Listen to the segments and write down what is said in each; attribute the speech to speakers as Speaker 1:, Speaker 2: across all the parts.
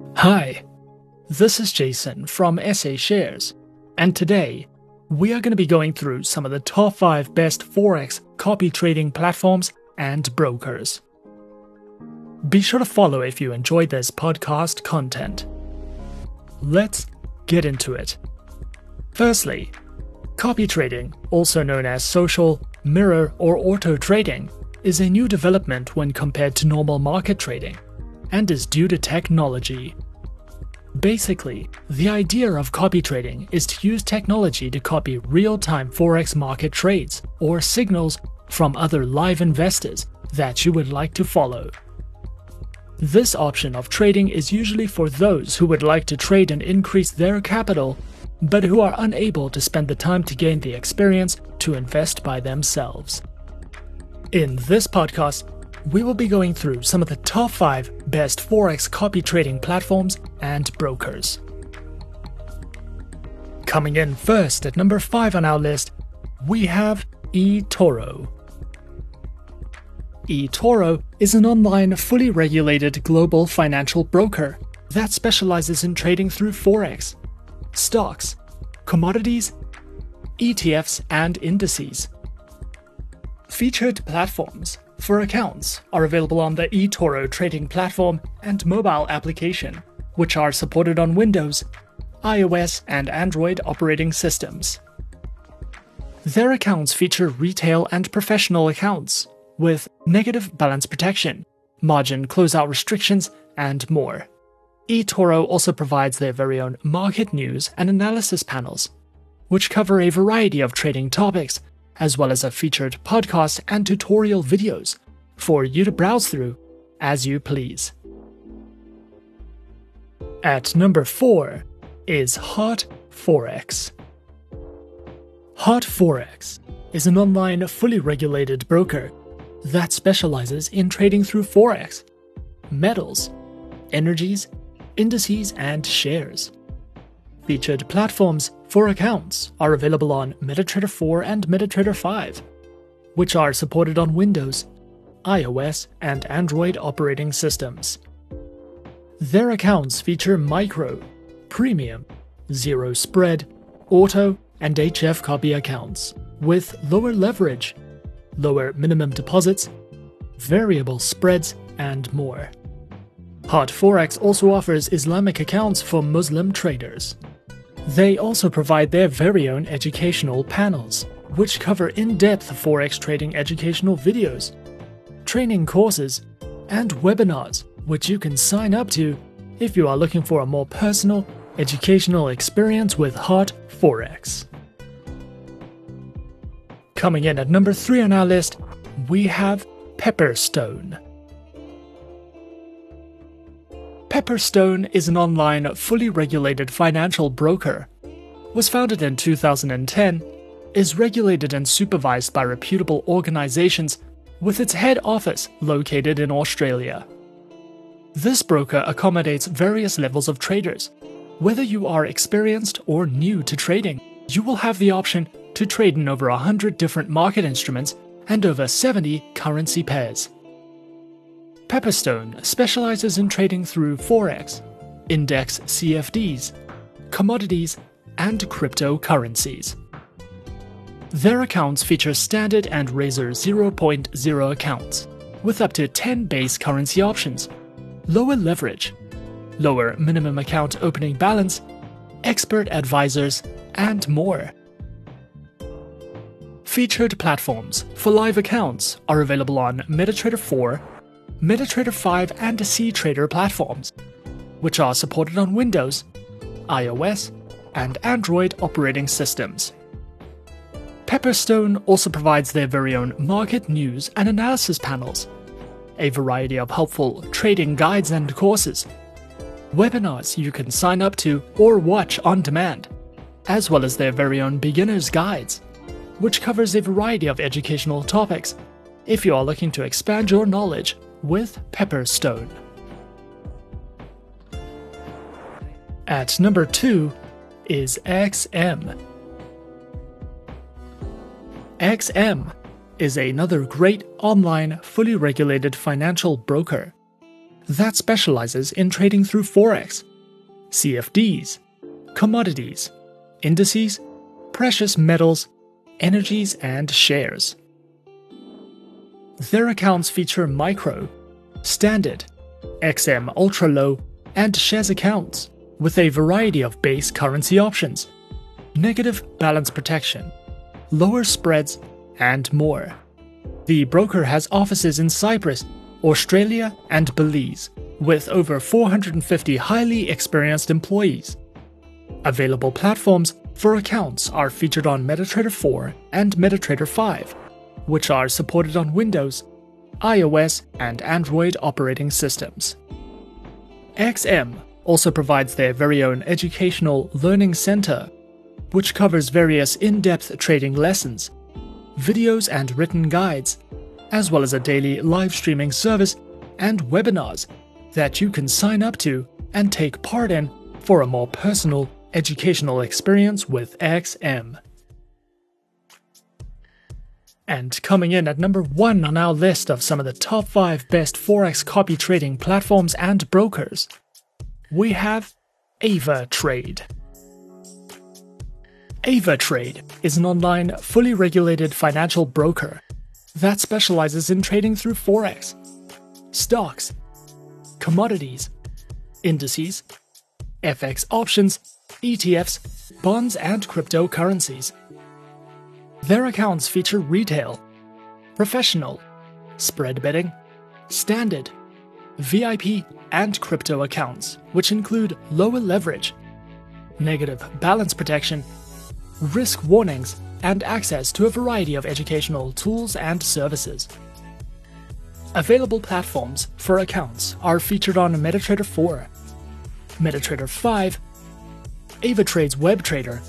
Speaker 1: Hi, this is Jason from SA Shares, and today we are going to be going through some of the top 5 best Forex copy trading platforms and brokers. Be sure to follow if you enjoyed this podcast content. Let's get into it. Firstly, copy trading, also known as social, mirror, or auto trading, is a new development when compared to normal market trading and is due to technology. Basically, the idea of copy trading is to use technology to copy real time Forex market trades or signals from other live investors that you would like to follow. This option of trading is usually for those who would like to trade and increase their capital, but who are unable to spend the time to gain the experience to invest by themselves. In this podcast, we will be going through some of the top 5 best Forex copy trading platforms and brokers. Coming in first at number 5 on our list, we have eToro. eToro is an online, fully regulated global financial broker that specializes in trading through Forex, stocks, commodities, ETFs, and indices. Featured platforms for accounts are available on the eToro trading platform and mobile application, which are supported on Windows, iOS, and Android operating systems. Their accounts feature retail and professional accounts with negative balance protection, margin closeout restrictions, and more. eToro also provides their very own market news and analysis panels, which cover a variety of trading topics as well as a featured podcast and tutorial videos for you to browse through as you please. At number 4 is Hot Forex. Hot Forex is an online, fully regulated broker that specializes in trading through Forex, metals, energies, indices, and shares. Featured platforms for accounts are available on MetaTrader 4 and MetaTrader 5, which are supported on Windows, iOS, and Android operating systems. Their accounts feature micro, premium, zero spread, auto, and HF copy accounts with lower leverage, lower minimum deposits, variable spreads, and more. Hot Forex also offers Islamic accounts for Muslim traders. They also provide their very own educational panels, which cover in depth Forex trading educational videos, training courses, and webinars, which you can sign up to if you are looking for a more personal, educational experience with Hot Forex. Coming in at number 3 on our list, we have Pepperstone. Pepperstone is an online, fully regulated financial broker. Was founded in 2010, is regulated and supervised by reputable organizations with its head office located in Australia. This broker accommodates various levels of traders. Whether you are experienced or new to trading, you will have the option to trade in over 100 different market instruments and over 70 currency pairs. Pepperstone specializes in trading through Forex, index CFDs, commodities, and cryptocurrencies. Their accounts feature standard and Razor 0.0 accounts, with up to 10 base currency options, lower leverage, lower minimum account opening balance, expert advisors, and more. Featured platforms for live accounts are available on MetaTrader 4 MetaTrader 5 and CTrader platforms, which are supported on Windows, iOS, and Android operating systems. Pepperstone also provides their very own market news and analysis panels, a variety of helpful trading guides and courses, webinars you can sign up to or watch on demand, as well as their very own beginner's guides, which covers a variety of educational topics if you are looking to expand your knowledge with Pepperstone. At number 2 is XM. XM is another great online, fully regulated financial broker that specializes in trading through Forex, CFDs, commodities, indices, precious metals, energies, and shares. Their accounts feature micro, standard, XM ultra low, and shares accounts with a variety of base currency options, negative balance protection, lower spreads, and more. The broker has offices in Cyprus, Australia, and Belize, with over 450 highly experienced employees. Available platforms for accounts are featured on MetaTrader 4 and MetaTrader 5, which are supported on Windows, iOS, and Android operating systems. XM also provides their very own educational learning center, which covers various in depth trading lessons, videos, and written guides, as well as a daily live streaming service and webinars that you can sign up to and take part in for a more personal educational experience with XM. And coming in at number one on our list of some of the top 5 best Forex copy trading platforms and brokers, we have AvaTrade. AvaTrade is an online, fully regulated financial broker that specializes in trading through Forex, stocks, commodities, indices, FX options, ETFs, bonds, and cryptocurrencies. Their accounts feature retail, professional, spread betting, standard, VIP, and crypto accounts, which include lower leverage, negative balance protection, risk warnings, and access to a variety of educational tools and services. Available platforms for accounts are featured on MetaTrader 4, MetaTrader 5, AvaTrade's WebTrader,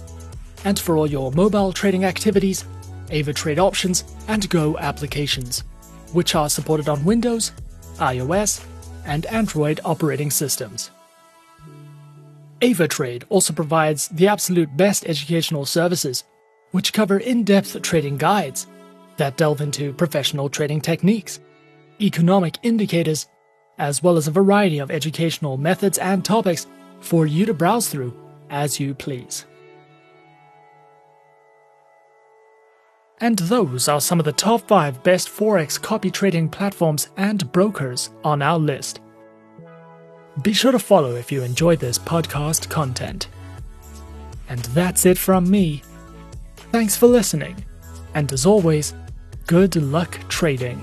Speaker 1: and for all your mobile trading activities, AvaTrade options and Go applications, which are supported on Windows, iOS, and Android operating systems. AvaTrade also provides the absolute best educational services, which cover in depth trading guides that delve into professional trading techniques, economic indicators, as well as a variety of educational methods and topics for you to browse through as you please. And those are some of the top 5 best Forex copy trading platforms and brokers on our list. Be sure to follow if you enjoy this podcast content. And that's it from me. Thanks for listening, and as always, good luck trading.